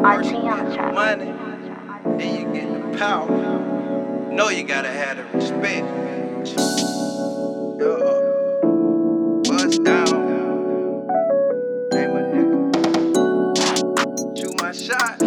Track. money, then you get the power. Know you gotta have the respect. Shot.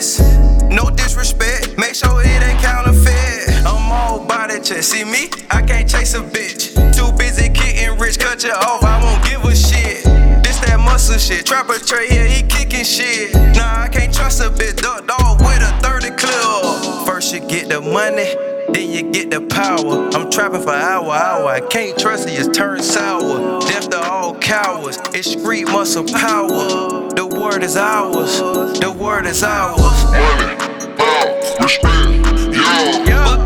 No disrespect, make sure it ain't counterfeit. I'm all body check. See me? I can't chase a bitch. Too busy getting rich, cut you off. I won't give a shit. This that muscle shit. Trapper Trey here, he kicking shit. Nah, I can't trust a bitch. Duck dog with a 30 clip. First you get the money. Then you get the power. I'm trapping for hour, hour. I can't trust it, it's turned sour. Death to all cowards. It's street muscle power. The word is ours. The word is ours. Bu- bust down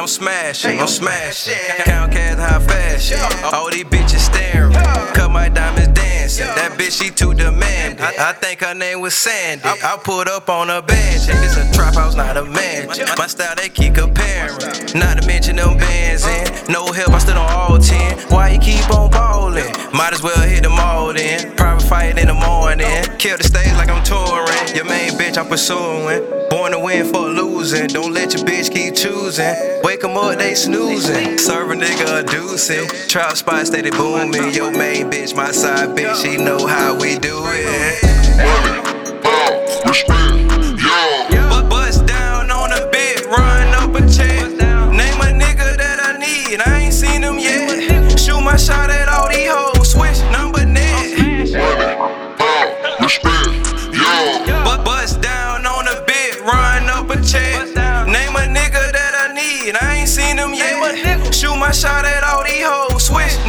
I'm smashing, I'm smashing. Count cash high fashion. All these bitches staring. Cut my diamonds dancing. That bitch, she too demanding. I, I think her name was Sandy. I put up on her band. Check this a trap house, not a mansion. My style, they keep comparing. Not to mention them bands in. No help, I stood on all 10. Why you keep on ballin'? Might as well hit them all then. Private fight in the morning. Kill the stage like I'm touring. Your main bitch, I'm pursuing. Win for losing. Don't let your bitch keep choosing. Wake 'em up, they snoozing. Serve a nigga a deucing. Trap spot steady booming. Your main bitch, my side bitch, she know how we do it. Bu- bust down on a run up a check. Name a nigga that I need, I ain't seen yet. Shoot my shot at all these hoes, switch number net. Bu- bust down on check. Name a nigga that I need, I ain't seen him yet. Shoot my shot at all these hoes, switch